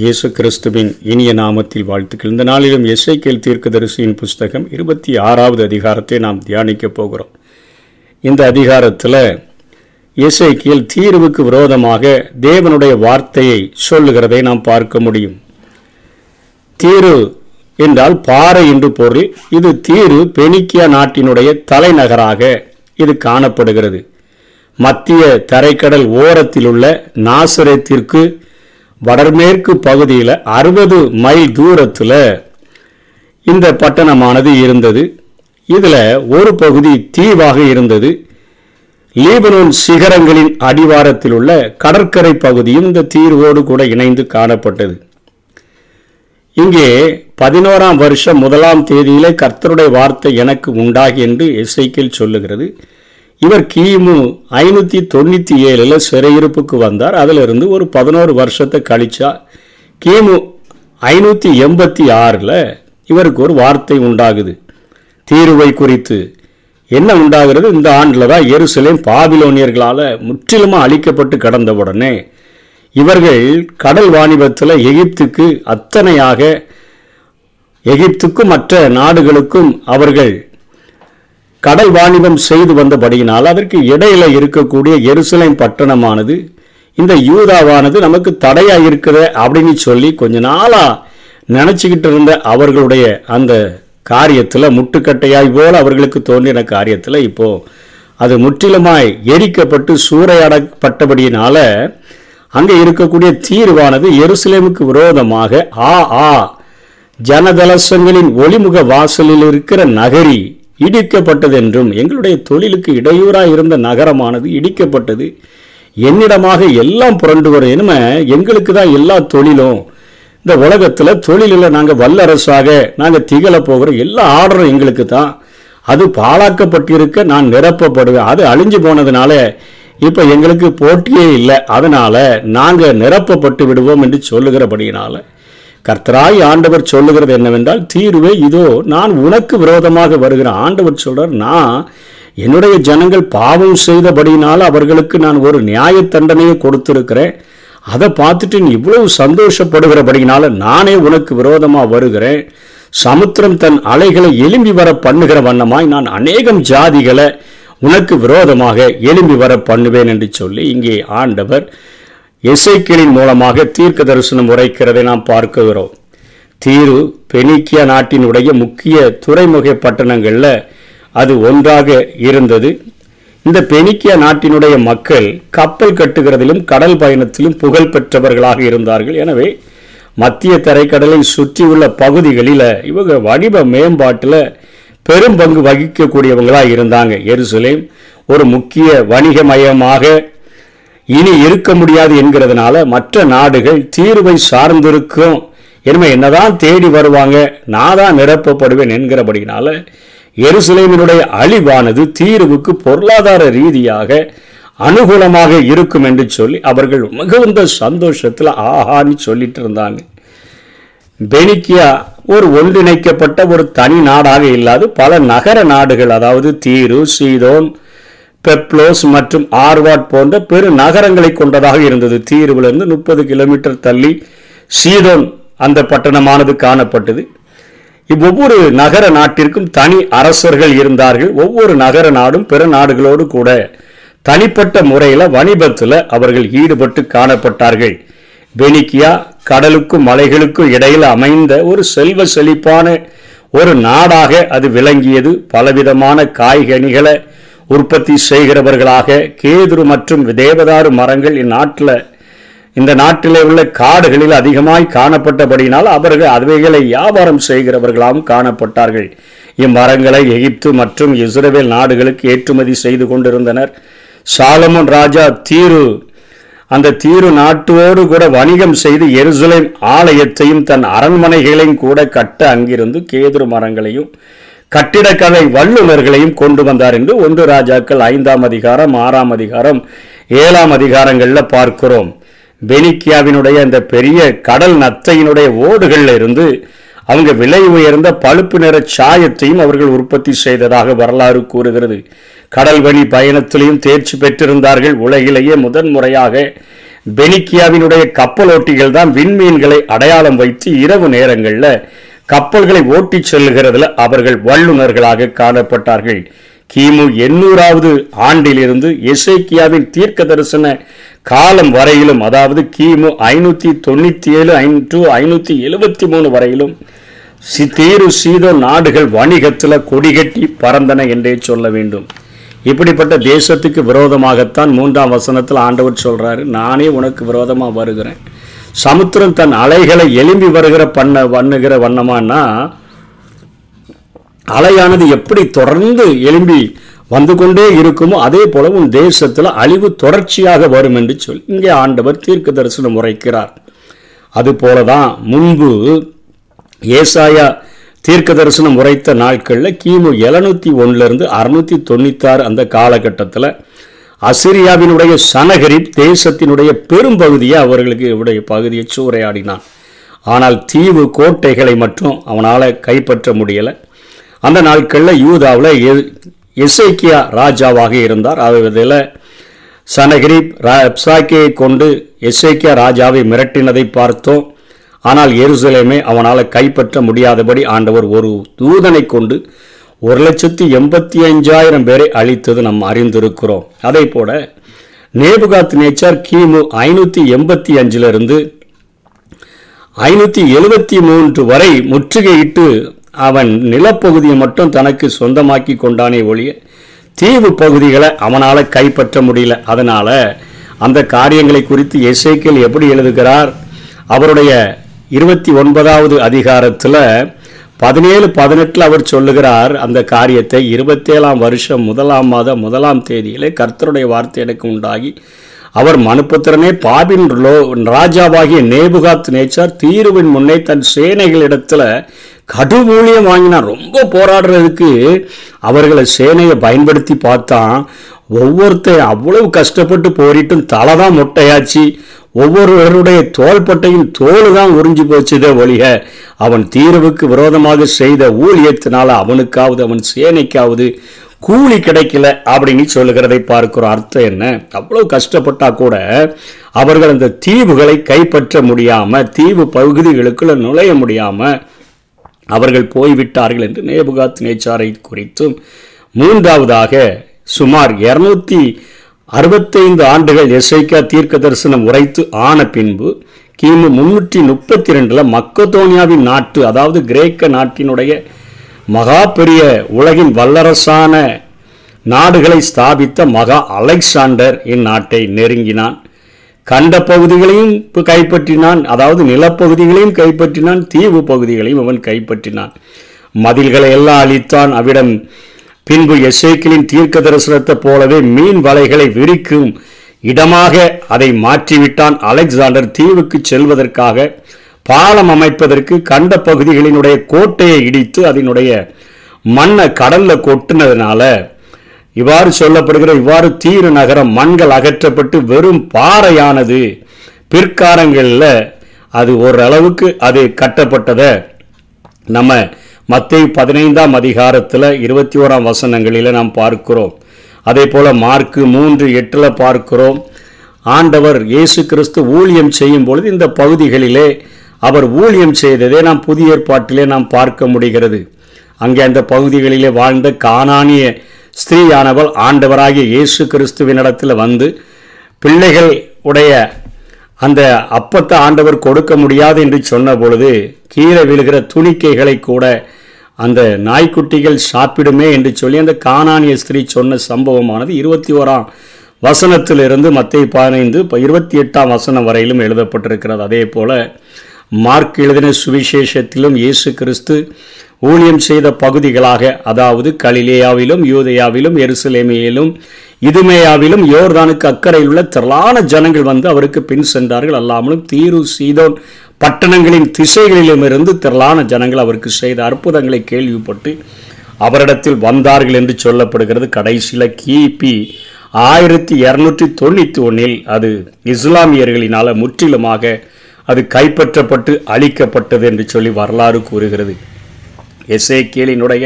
இயேசு கிறிஸ்துவின் இனிய நாமத்தில் வாழ்த்துக்கள். இந்த நாளிலும் எஸ்ஐகேல் தீர்க்கதரிசியின் புஸ்தகம் இருபத்தி ஆறாவது அதிகாரத்தை நாம் தியானிக்கப் போகிறோம். இந்த அதிகாரத்தில் எஸ்ஐகேல் தீர்வுக்கு விரோதமாக தேவனுடைய வார்த்தையை சொல்லுகிறதை நாம் பார்க்க முடியும். தீரு என்றால் பாறை என்று பொருள். இது தீரு பெனிக்கியா நாட்டினுடைய தலைநகராக இது காணப்படுகிறது. மத்திய தரைக்கடல் ஓரத்தில் உள்ள நாசரத்திற்கு வடமேற்கு பகுதியில் அறுபது மைல் தூரத்தில் இந்த பட்டணமானது இருந்தது. இதில் ஒரு பகுதி தீவாக இருந்தது. லீபனோன் சிகரங்களின் அடிவாரத்தில் உள்ள கடற்கரை பகுதியும் இந்த தீர்வோடு கூட இணைந்து காணப்பட்டது. இங்கே பதினோராம் வருஷம் முதலாம் தேதியிலே கர்த்தருடைய வார்த்தை எனக்கு உண்டாகி என்று இசைக்கில் சொல்லுகிறது. இவர் கிமு ஐநூற்றி தொண்ணூற்றி ஏழில் சிறையிருப்புக்கு வந்தார். அதிலிருந்து ஒரு பதினோரு வருஷத்தை கழிச்சா கிமு ஐநூற்றி எண்பத்தி ஆறில் இவருக்கு ஒரு வார்த்தை உண்டாகுது. தீர்வை குறித்து என்ன உண்டாகிறது? இந்த ஆண்டில் தான் எருசலேம் பாபிலோனியர்களால் முற்றிலுமாக அழிக்கப்பட்டு கடந்த உடனே இவர்கள் கடல் வாணிபத்தில் எகிப்துக்கு அத்தனையாக எகிப்துக்கும் மற்ற நாடுகளுக்கும் அவர்கள் கடல் வாணிபம் செய்து வந்தபடியினால் அதற்கு இடையில இருக்கக்கூடிய எருசலேம் பட்டணமானது இந்த யூதாவானது நமக்கு தடையா இருக்குது அப்படின்னு சொல்லி கொஞ்ச நாளா நினச்சிக்கிட்டு இருந்த அவர்களுடைய அந்த காரியத்தில் முட்டுக்கட்டையாய் போல அவர்களுக்கு தோன்றின காரியத்தில் இப்போ அது முற்றிலுமாய் எரிக்கப்பட்டு சூறையாடப்பட்டபடியினால அங்கே இருக்கக்கூடிய தீர்வானது எருசலேமுக்கு விரோதமாக ஆ ஆ ஜனதலசங்களின் ஒளிமுக வாசலில் இருக்கிற நகரி இடிக்கப்பட்டது என்றும் எங்களுடைய தொழிலுக்கு இடையூறாக இருந்த நகரமானது இடிக்கப்பட்டது. என்னிடமாக எல்லாம் புரண்டு வரும் இனிமே எங்களுக்கு தான் எல்லா தொழிலும் இந்த உலகத்தில் தொழிலில் நாங்கள் வல்லரசாக நாங்கள் திகழ போகிறோம் எல்லா ஆர்டரும் எங்களுக்கு தான். அது பாழாக்கப்பட்டிருக்க நான் நிரப்பப்படுவேன். அது அழிஞ்சு போனதுனால இப்போ எங்களுக்கு போட்டியே இல்லை. அதனால் நாங்கள் நிரப்பப்பட்டு விடுவோம் என்று சொல்லுகிறபடியினால். கர்த்தராய் ஆண்டவர் சொல்லுகிறது என்னவென்றால் தீர்வே இதோ நான் உனக்கு விரோதமாக வருகிற ஆண்டவர் சொல்றார் நான் என்னுடைய ஜனங்கள் பாவம் செய்தபடியினால் அவர்களுக்கு நான் ஒரு நியாய தண்டனையை கொடுத்திருக்கிறேன். அதை பார்த்துட்டு நீ இவ்வளவு சந்தோஷப்படுகிறபடியினால நானே உனக்கு விரோதமாக வருகிறேன். சமுத்திரம் தன் அலைகளை எலும்பி வர பண்ணுகிற வண்ணமாய் நான் அநேகம் ஜாதிகளை உனக்கு விரோதமாக எலும்பி வர பண்ணுவேன் என்று சொல்லி இங்கே ஆண்டவர் எசைக்கிளின் மூலமாக தீர்க்க தரிசனம் உரைக்கிறதை நாம் பார்க்கிறோம். தீரு பெனிக்கியா நாட்டினுடைய முக்கிய துறைமுக பட்டணங்களில் அது ஒன்றாக இருந்தது. இந்த பெனிக்கியா நாட்டினுடைய மக்கள் கப்பல் கட்டுகிறதிலும் கடல் பயணத்திலும் புகழ் பெற்றவர்களாக இருந்தார்கள். எனவே மத்திய தரைக்கடலை சுற்றியுள்ள பகுதிகளில் இவங்க வடிவ மேம்பாட்டில் பெரும் பங்கு வகிக்கக்கூடியவங்களாக இருந்தாங்க. எருசலேம் ஒரு முக்கிய வணிக மையமாக இனி இருக்க முடியாது என்கிறதுனால மற்ற நாடுகள் தீர்வை சார்ந்திருக்கும். இனிமேல் என்னதான் தேடி வருவாங்க நான் தான் நிரப்பப்படுவேன் என்கிறபடினால எருசலேமினுடைய அழிவானது தீர்வுக்கு பொருளாதார ரீதியாக அனுகூலமாக இருக்கும் என்று சொல்லி அவர்கள் மிகுந்த சந்தோஷத்தில் ஆஹான்னு சொல்லிட்டு இருந்தாங்க. பெனிக்கியா ஒரு ஒன்றிணைக்கப்பட்ட ஒரு தனி நாடாக இல்லாது பல நகர நாடுகள் அதாவது தீரு சீதோன் பெப்ளோஸ் மற்றும் ஆர்வாட் போன்ற பெரு நகரங்களை கொண்டதாக இருந்தது. தீர்விலிருந்து முப்பது கிலோமீட்டர் தள்ளி சீதோன் அந்த பட்டணமானது காணப்பட்டது. இவ்வொவ்வொரு நகர நாட்டிற்கும் தனி அரசர்கள் இருந்தார்கள். ஒவ்வொரு நகர நாடும் பிற நாடுகளோடு கூட தனிப்பட்ட முறையில் வணிபத்தில் அவர்கள் ஈடுபட்டு காணப்பட்டார்கள். பெனிக்கியா கடலுக்கும் மலைகளுக்கும் இடையில் அமைந்த ஒரு செல்வ செழிப்பான ஒரு நாடாக அது விளங்கியது. பலவிதமான காய்கனிகளை உற்பத்தி செய்கிறவர்களாக கேதுரு மற்றும் தேவதாரு மரங்கள் இந்நாட்டில் இந்த நாட்டிலே உள்ள காடுகளில் அதிகமாய் காணப்பட்டபடியினால் அவர்கள் அவைகளை வியாபாரம் செய்கிறவர்களாகவும் காணப்பட்டார்கள். இம்மரங்களை எகிப்து மற்றும் இஸ்ரேல் நாடுகளுக்கு ஏற்றுமதி செய்து கொண்டிருந்தனர். சாலமன் ராஜா தீரு அந்த தீரு நாட்டோடு கூட வணிகம் செய்து எருசலேம் ஆலயத்தையும் தன் அரண்மனைகளையும் கூட கட்ட அங்கிருந்து கேதுரு மரங்களையும் கட்டிடக்கலை வல்லுநர்களையும் கொண்டு வந்தார் என்று ஒன்று ராஜாக்கள் ஐந்தாம் அதிகாரம் ஆறாம் அதிகாரம் ஏழாம் அதிகாரங்களில் பார்க்கிறோம். பெனிக்கியாவினுடைய அந்த பெரிய கடல் நத்தையினுடைய ஓடுகளில் இருந்து அவங்க விலை உயர்ந்த பழுப்பு நிற சாயத்தையும் அவர்கள் உற்பத்தி செய்ததாக வரலாறு கூறுகிறது. கடல் வழி பயணத்திலையும் தேர்ச்சி பெற்றிருந்தார்கள். உலகிலேயே முதன்முறையாக பெனிக்கியாவினுடைய கப்பலோட்டிகள் தான் விண்மீன்களை அடையாளம் வைத்து இரவு நேரங்களில் கப்பல்களை ஓட்டிச் செல்லுகிறதுல அவர்கள் வல்லுநர்களாக காணப்பட்டார்கள். கிமு எண்ணூறாவது ஆண்டிலிருந்து எசேக்கியாவின் தீர்க்க தரிசன காலம் வரையிலும் அதாவது கிமு ஐநூத்தி தொண்ணூத்தி ஏழு டு ஐநூத்தி எழுபத்தி மூணு வரையிலும் சி- தீரு சீதோ நாடுகள் வணிகத்தில் கொடிகட்டி பறந்தன என்றே சொல்ல வேண்டும். இப்படிப்பட்ட தேசத்துக்கு விரோதமாகத்தான் மூன்றாம் வசனத்தில் ஆண்டவர் சொல்றாரு. நானே உனக்கு விரோதமா வருகிறேன். சமுத்திரம் தன் அலைகளை எழும்பி வருகிற பண்ண பண்ணுகிற வண்ணமானா அலையானது எப்படி தொடர்ந்து எழும்பி வந்து கொண்டே இருக்குமோ அதே போல உன் தேசத்தில் அழிவு தொடர்ச்சியாக வரும் என்று சொல்லி இங்கே ஆண்டவர் தீர்க்க தரிசனம் உரைக்கிறார். அதுபோலதான் முன்பு ஏசாயா தீர்க்க தரிசனம் உரைத்த நாட்களில் கிமு எழுநூத்தி ஒன்றுலேருந்து அறுநூற்றி தொண்ணூத்தாறு அந்த காலகட்டத்தில் அசிரியாவினுடைய சனகரிப் தேசத்தினுடைய பெரும்பகுதியை அவர்களுக்கு இவருடைய பகுதியை சூறையாடினான். ஆனால் தீவு கோட்டைகளை மட்டும் அவனால் கைப்பற்ற முடியலை. அந்த நாட்களில் யூதாவில் எசைக்கியா ராஜாவாக இருந்தார். அதில் சனகிரிப் ரப்சாக்கியை கொண்டு எசேக்கியா ராஜாவை மிரட்டினதை பார்த்தோம். ஆனால் எருசலேமே அவனால் கைப்பற்ற முடியாதபடி ஆண்டவர் ஒரு தூதனை கொண்டு ஒரு லட்சத்தி எண்பத்தி அஞ்சாயிரம் பேரை அழித்தது நாம் அறிந்திருக்கிறோம். அதே போல நேபுகாத் நேச்சார் கிமு ஐநூற்றி எண்பத்தி அஞ்சிலிருந்து ஐநூற்றி எழுபத்தி மூன்று வரை முற்றுகையிட்டு அவன் நிலப்பகுதியை மட்டும் தனக்கு சொந்தமாக்கி கொண்டானே ஒழிய தீவு பகுதிகளை அவனால் கைப்பற்ற முடியல. அதனால் அந்த காரியங்களை குறித்து எசேக்கியல் எப்படி எழுதுகிறார்? அவருடைய இருபத்தி ஒன்பதாவது அதிகாரத்தில் பதினேழு பதினெட்டில் அவர் சொல்லுகிறார் அந்த காரியத்தை இருபத்தேழாம் வருஷம் முதலாம் மாதம் முதலாம் தேதியிலே கர்த்தருடைய வார்த்தை எனக்கு உண்டாகி அவர் மனுப்புத்திரனே பாபின் லோ ராஜாவாகிய நேபுகாத் நேச்சார் தீருவின் முன்னே தன் சேனைகளிடத்துல கடுமூலியம் வாங்கினார். ரொம்ப போராடுறதுக்கு அவர்களை சேனையை பயன்படுத்தி பார்த்தான். ஒவ்வொருத்தர் அவ்வளவு கஷ்டப்பட்டு போரிட்டும் தலை தான் மொட்டையாச்சு. ஒவ்வொருவருடைய தோள்பட்டையும் தோல் தான் உறிஞ்சு போச்சுதே ஒழிய அவன் தீர்வுக்கு விரோதமாக செய்த ஊழியத்தினால அவனுக்காவது அவன் சேனைக்காவது கூலி கிடைக்கல அப்படின்னு சொல்லுகிறதை பார்க்கிற அர்த்தம் என்ன? அவ்வளோ கஷ்டப்பட்டா கூட அவர்கள் அந்த தீவுகளை கைப்பற்ற முடியாமல் தீவு பகுதிகளுக்குள்ள நுழைய முடியாமல் அவர்கள் போய்விட்டார்கள் என்று நேபுகாத் நேச்சாரை குறித்தும் மூன்றாவதாக சுமார் இருநூத்தி அறுபத்தைந்து ஆண்டுகள் எஸ்ஐக்கா தீர்க்க தரிசனம் உரைத்து ஆன பின்பு கிமு முன்னூற்றி முப்பத்தி ரெண்டில் மக்கதோனியாவின் நாட்டு அதாவது கிரேக்க நாட்டினுடைய மகா பெரிய உலகின் வல்லரசான நாடுகளை ஸ்தாபித்த மகா அலெக்சாண்டர் இந்நாட்டை நெருங்கினான். கண்ட பகுதிகளையும் கைப்பற்றினான் அதாவது நிலப்பகுதிகளையும் கைப்பற்றினான் தீவு பகுதிகளையும் அவன் கைப்பற்றினான். மதில்களை எல்லாம் அழித்தான் அவ்விடம் பின்பு எசேக்கிலின் தீர்க்க தரிசனத்தைப் போலவே மீன் வலைகளை விரிக்கும் இடமாக அதை மாற்றிவிட்டான் அலெக்சாண்டர் தீவுக்கு செல்வதற்காக. பாலம் அமைப்பதற்கு கண்ட பகுதிகளினுடைய கோட்டையை இடித்து அதனுடைய மண்ணை கடல்ல கொட்டினதுனால இவ்வாறு சொல்லப்படுகிற இவ்வாறு தீரு நகரம் மண்கள் அகற்றப்பட்டு வெறும் பாறையானது. பிற்காலங்களில் அது ஓரளவுக்கு அது கட்டப்பட்டதை நம்ம மத்திய பதினைந்தாம் அதிகாரத்தில் இருபத்தி ஓராம் வசனங்களில் நாம் பார்க்கிறோம். அதே போல் மார்க்கு மூன்று எட்டில் பார்க்கிறோம். ஆண்டவர் இயேசு கிறிஸ்து ஊழியம் செய்யும் பொழுது இந்த பகுதிகளிலே அவர் ஊழியம் செய்ததை நாம் புதிய ஏற்பாட்டிலே நாம் பார்க்க முடிகிறது. அங்கே அந்த பகுதிகளிலே வாழ்ந்த காணானிய ஸ்திரீயானவள் ஆண்டவராகிய இயேசு கிறிஸ்துவினிடத்தில் வந்து பிள்ளைகள் உடைய அந்த அப்பத்தை ஆண்டவர் கொடுக்க முடியாது என்று சொன்ன பொழுது கீழே விழுகிற துணிக்கைகளை கூட அந்த நாய்க்குட்டிகள் சாப்பிடுமே என்று சொல்லி அந்த காணானிய ஸ்திரீ சொன்ன சம்பவமானது இருபத்தி ஓராம் வசனத்திலிருந்து மத்திய பதினைந்து இப்போ இருபத்தி எட்டாம் வசனம் வரையிலும் எழுதப்பட்டிருக்கிறது. அதே போல மார்க் எழுதின சுவிசேஷத்திலும் இயேசு கிறிஸ்து ஊழியம் செய்த பகுதிகளாக அதாவது கலிலேயாவிலும் யூதையாவிலும் எருசலேமியிலும் இதுமேயாவிலும் யோர்தானுக்கு அக்கறையில் உள்ள திரளான ஜனங்கள் வந்து அவருக்கு பின் சென்றார்கள். அல்லாமலும் தீரு சீதோன் பட்டணங்களின் திசைகளிலுமிருந்து திரளான ஜனங்கள் அவருக்கு செய்த அற்புதங்களை கேள்விப்பட்டு அவரிடத்தில் வந்தார்கள் என்று சொல்லப்படுகிறது. கடைசியில் கிபி ஆயிரத்தி இரநூற்றி தொண்ணூற்றி ஒன்றில் அது இஸ்லாமியர்களினால் முற்றிலுமாக அது கைப்பற்றப்பட்டு அழிக்கப்பட்டது என்று சொல்லி வரலாறு கூறுகிறது. எசேக்கியலினுடைய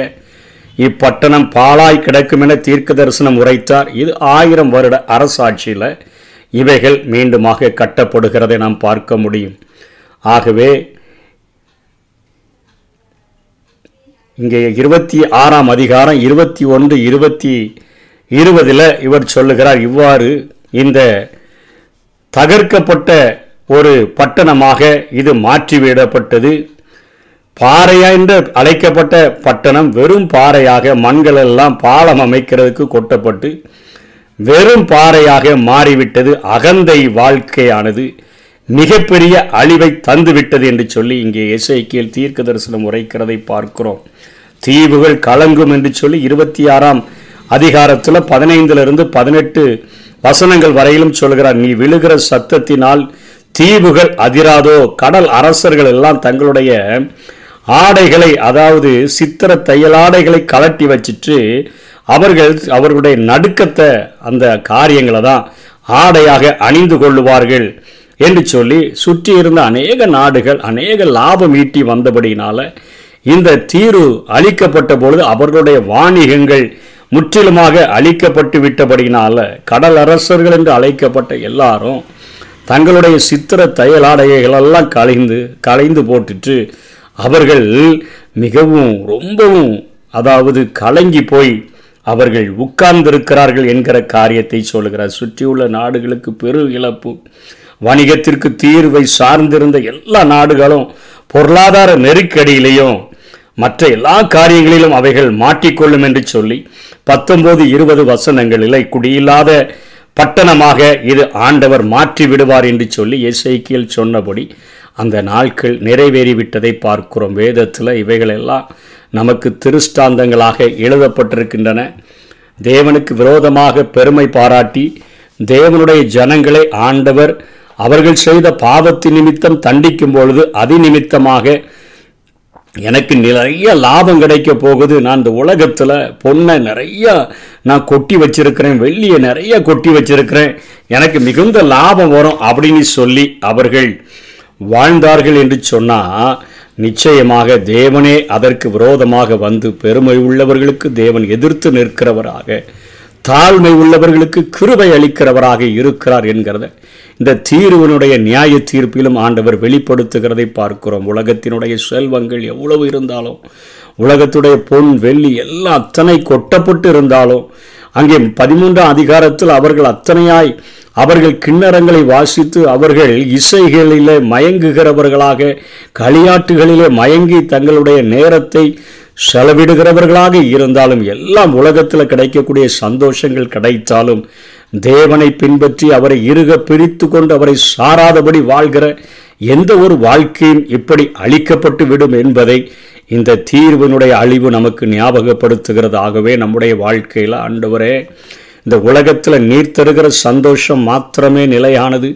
இப்பட்டணம் பாழாய் கிடக்கும் என தீர்க்க தரிசனம் உரைத்தார். இது ஆயிரம் வருட அரசாட்சியில் இவைகள் மீண்டுமாக கட்டப்படுகிறதை நாம் பார்க்க முடியும். ஆகவே இங்கே இருபத்தி ஆறாம் அதிகாரம் இருபத்தி ஒன்று இருபத்தி இருபதில் இவர் சொல்லுகிறார் இவ்வாறு இந்த தகர்க்கப்பட்ட ஒரு பட்டணமாக இது மாற்றிவிடப்பட்டது. பாறையா அழைக்கப்பட்ட பட்டணம் வெறும் பாறையாக மண்கள் எல்லாம் பாலம் அமைக்கிறதுக்கு கொட்டப்பட்டு வெறும் பாறையாக மாறிவிட்டது அகந்தை வாழ்க்கையானது. மிகப்பெரிய அழிவை தந்துவிட்டது என்று சொல்லி இங்கே எஸ்ஐக்கியல் தீர்க்க தரிசனம் உரைக்கிறதை பார்க்கிறோம். தீவுகள் கலங்கும் என்று சொல்லி இருபத்தி ஆறாம் அதிகாரத்தில் பதினைந்திலிருந்து பதினெட்டு வசனங்கள் வரையிலும் சொல்கிறார். நீ விழுகிற சத்தத்தினால் தீவுகள் அதிராதோ கடல் அரசர்கள் எல்லாம் தங்களுடைய ஆடைகளை அதாவது சித்திர தையலாடைகளை கலட்டி வச்சிட்டு அவர்கள் அவர்களுடைய நடுக்கத்தை அந்த காரியங்களை தான் ஆடையாக அணிந்து கொள்ளுவார்கள். என்று சொல்லி சுற்றி இருந்த அநேக நாடுகள் அநேக லாபம் ஈட்டி வந்தபடியினால் இந்த தீர்வு அழிக்கப்பட்ட பொழுது அவர்களுடைய வாணிகங்கள் முற்றிலுமாக அழிக்கப்பட்டு விட்டபடியினால கடல் அரசர்கள் என்று அழைக்கப்பட்ட எல்லாரும் தங்களுடைய சித்திர தையலாடைகளெல்லாம் கலைந்து கலைந்து போட்டுட்டு அவர்கள் மிகவும் ரொம்பவும் அதாவது கலங்கி போய் அவர்கள் உட்கார்ந்திருக்கிறார்கள் என்கிற காரியத்தை சொல்கிறார் சுற்றியுள்ள நாடுகளுக்கு பெரு இழப்பு. வணிகத்திற்கு தீர்வை சார்ந்திருந்த எல்லா நாடுகளும் பொருளாதார நெருக்கடியிலையும் மற்ற எல்லா காரியங்களிலும் அவைகள் மாட்டிக்கொள்ளும் என்று சொல்லி பத்தொன்பது இருபது வசனங்களில் குடியில்லாத பட்டணமாக இது ஆண்டவர் மாற்றி விடுவார் என்று சொல்லி இசைக்கியல் சொன்னபடி அந்த நாட்கள் நிறைவேறிவிட்டதை பார்க்கிறோம். வேதத்தில் இவைகளெல்லாம் நமக்கு திருஷ்டாந்தங்களாக எழுதப்பட்டிருக்கின்றன. தேவனுக்கு விரோதமாக பெருமை பாராட்டி தேவனுடைய ஜனங்களை ஆண்டவர் அவர்கள் செய்த பாவத்து நிமித்தம் தண்டிக்கும் பொழுது அதி நிமித்தமாக எனக்கு நிறைய லாபம் கிடைக்க போகுது. நான் இந்த உலகத்தில் பொண்ணை நிறையா நான் கொட்டி வச்சிருக்கிறேன் வெள்ளியை நிறைய கொட்டி வச்சிருக்கிறேன். எனக்கு மிகுந்த லாபம் வரும் அப்படின்னு சொல்லி அவர்கள் வாழ்ந்தார்கள் என்று சொன்னால் நிச்சயமாக தேவனே அதற்கு விரோதமாக வந்து பெருமை உள்ளவர்களுக்கு தேவன் எதிர்த்து நிற்கிறவராக தாழ்மை உள்ளவர்களுக்கு கிருபை அளிக்கிறவராக இருக்கிறார் என்கிறத. இந்த தீர்வினுடைய நியாய தீர்ப்பிலும் ஆண்டவர் வெளிப்படுத்துகிறதை பார்க்கிறோம். உலகத்தினுடைய செல்வங்கள் எவ்வளவு இருந்தாலும் உலகத்துடைய பொன் வெள்ளி எல்லாம் அத்தனை கொட்டப்பட்டு இருந்தாலும் அங்கே பதிமூன்றாம் அதிகாரத்தில் அவர்கள் அத்தனையாய் அவர்கள் கிண்ணறங்களை வாசித்து அவர்கள் இசைகளிலே மயங்குகிறவர்களாக களியாட்டுகளிலே மயங்கி தங்களுடைய நேரத்தை செலவிடுகிறவர்களாக இருந்தாலும் எல்லாம் உலகத்தில் கிடைக்கக்கூடிய சந்தோஷங்கள் கிடைத்தாலும் தேவனை பின்பற்றி அவரை இருக பிரித்து கொண்டு அவரை சாராதபடி வாழ்கிற எந்த ஒரு வாழ்க்கையும் இப்படி அழிக்கப்பட்டு விடும் என்பதை இந்த தீர்வினுடைய அழிவு நமக்கு ஞாபகப்படுத்துகிறது. ஆகவே நம்முடைய வாழ்க்கையில் ஆண்டவரே இந்த உலகத்தில் நீர் தருகிற சந்தோஷம் மாத்திரமே நிலையானது.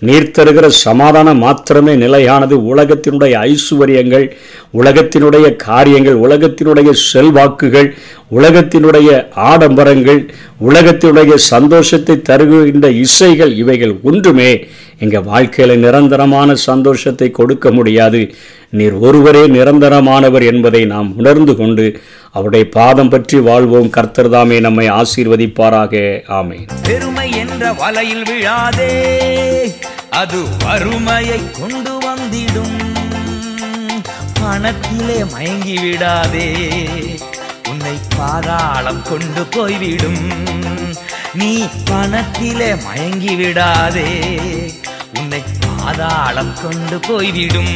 நீர் தருகிற சமாதானம் மாத்திரமே நிலையானது. உலகத்தினுடைய ஐஸ்வர்யங்கள் உலகத்தினுடைய காரியங்கள் உலகத்தினுடைய செல்வாக்குகள் உலகத்தினுடைய ஆடம்பரங்கள் உலகத்தினுடைய சந்தோஷத்தை தருகின்ற இசைகள் இவைகள் ஒன்றுமே எங்கள் வாழ்க்கையில் நிரந்தரமான சந்தோஷத்தை கொடுக்க முடியாது. நீர் ஒருவரே நிரந்தரமானவர் என்பதை நாம் உணர்ந்து கொண்டு அவருடைய பாதம் பற்றி வாழ்வோம். கர்த்தர் தாமே நம்மை ஆசீர்வதிப்பாராக. ஆமே பெருமை என்ற வலையில் விழாதே அது வறுமையை கொண்டு வந்திடும். பணத்திலே மயங்கி விடாதே உன்னை பாதாளம் கொண்டு போய்விடும். நீ பணத்திலே மயங்கி விடாதே உன்னை பாதாளம் கொண்டு போய்விடும்.